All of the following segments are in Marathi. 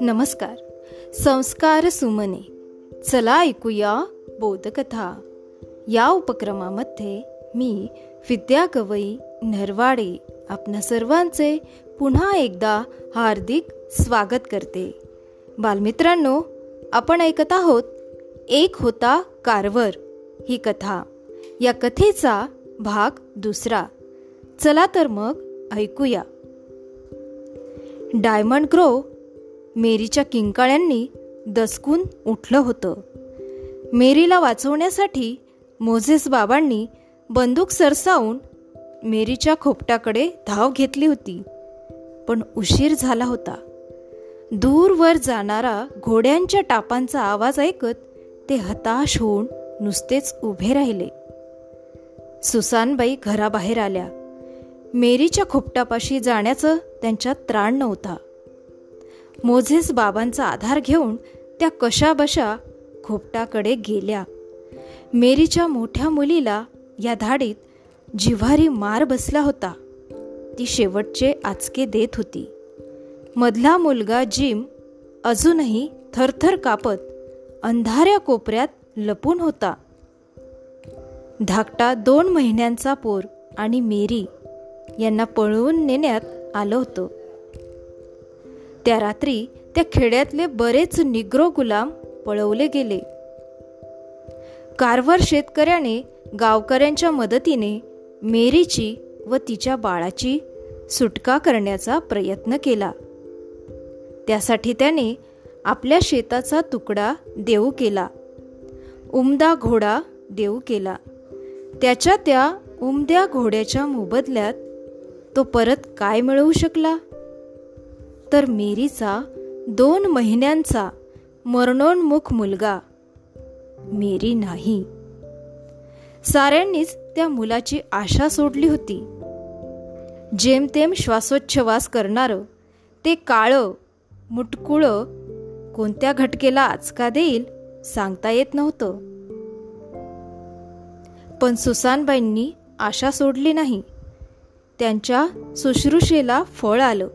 नमस्कार. संस्कार सुमने. चला ऐकूया बोधकथा. या उपक्रमामध्ये मी विद्या गवई नरवाडे आपणा सर्वांचे पुन्हा एकदा हार्दिक स्वागत करते. बालमित्रांनो आपण ऐकत आहोत एक होता कारवर ही कथा. या कथेचा भाग दुसरा. चला तर मग ऐकूया. डायमंड ग्रो मेरीच्या किंकाळ्यांनी दसकून उठलं होतं. मेरीला वाचवण्यासाठी मोझेस बाबांनी बंदूक सरसावून मेरीच्या खोपट्याकडे धाव घेतली होती पण उशीर झाला होता. दूरवर जाणारा घोड्यांच्या टापांचा आवाज ऐकत ते हताश होऊन नुसतेच उभे राहिले. सुसानबाई घराबाहेर आल्या. मेरीच्या खोपटापाशी जाण्याचं त्यांच्यात त्राण नव्हता. मोझेस बाबांचा आधार घेऊन त्या कशाबशा खोपटाकडे गेल्या. मेरीच्या मोठ्या मुलीला या धाडीत जिव्हारी मार बसला होता. ती शेवटचे आचके देत होती. मधला मुलगा जिम अजूनही थरथर कापत अंधाऱ्या कोपऱ्यात लपून होता. धाकटा दोन महिन्यांचा पोर आणि मेरी यांना पळवून नेण्यात आलं होतं. त्या रात्री त्या खेड्यातले बरेच निग्रो गुलाम पळवले गेले. कारवर शेतकऱ्याने गावकऱ्यांच्या मदतीने मेरीची व तिच्या बाळाची सुटका करण्याचा प्रयत्न केला. त्यासाठी त्याने आपल्या शेताचा तुकडा देऊ केला. उमदा घोडा देऊ केला. त्याच्या त्या उमद्या घोड्याच्या मोबदल्यात तो परत काय मिळवू शकला? तर मेरीचा दोन महिन्यांचा मरणोन्मुख मुलगा मेरी नाही. साऱ्यांनीच त्या मुलाची आशा सोडली होती. जेमतेम श्वासोच्छवास करणारं ते काळं मुटकुळं कोणत्या घटकेला आचका देईल सांगता येत नव्हतं. पण सुसानबाईंनी आशा सोडली नाही. त्यांच्या शुश्रूषेला फळ आलं.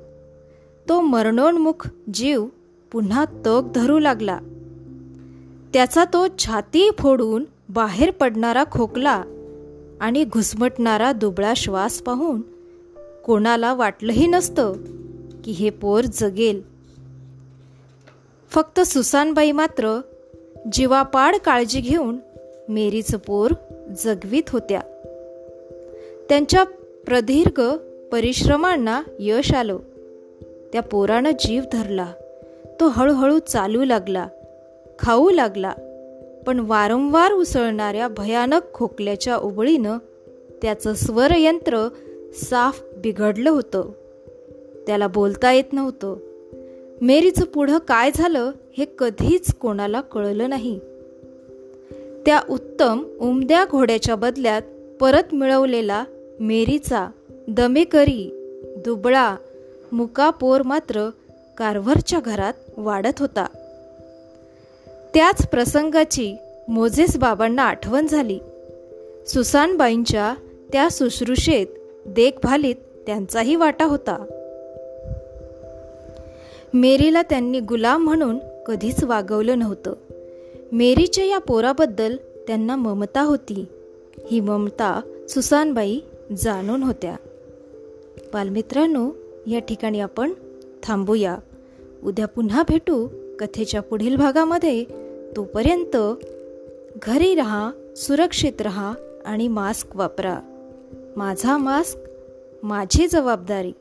तो मरणोन्मुख जीव पुन्हा तग धरू लागला. त्याचा तो छाती फोडून बाहेर पडणारा खोकला आणि घुसमटणारा दुबळा श्वास पाहून कोणाला वाटलंही नसतं की हे पोर जगेल. फक्त सुसानबाई मात्र जीवापाड काळजी घेऊन मेरीचं पोर जगवीत होत्या. त्यांच्या प्रदीर्घ परिश्रमांना यश आलं. त्या पोरानं जीव धरला. तो हळूहळू चालू लागला खाऊ लागला पण वारंवार उसळणाऱ्या भयानक खोकल्याच्या उबळीनं त्याचं स्वरयंत्र साफ बिघडलं होतं. त्याला बोलता येत नव्हतं. मेरीचं पुढं काय झालं हे कधीच कोणाला कळलं नाही. त्या उत्तम उमद्या घोड्याच्या बदल्यात परत मिळवलेला मेरीचा दमेकरी दुबळा मुकापोर मात्र कारवरच्या घरात वाढत होता. त्याच प्रसंगाची मोझेस बाबांना आठवण झाली. सुसानबाईंच्या त्या शुश्रूषेत देखभालीत त्यांचाही वाटा होता. मेरीला त्यांनी गुलाम म्हणून कधीच वागवलं नव्हतं. मेरीच्या या पोराबद्दल त्यांना ममता होती. ही ममता सुसानबाई जाणून होत्या. बालमित्रांनो या ठिकाणी आपण थांबूया. उद्या पुन्हा भेटू कथेच्या पुढील भागामध्ये. तोपर्यंत घरी रहा सुरक्षित रहा आणि मास्क वापरा. माझा मास्क माझी जबाबदारी.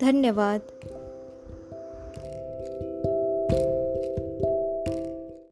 धन्यवाद.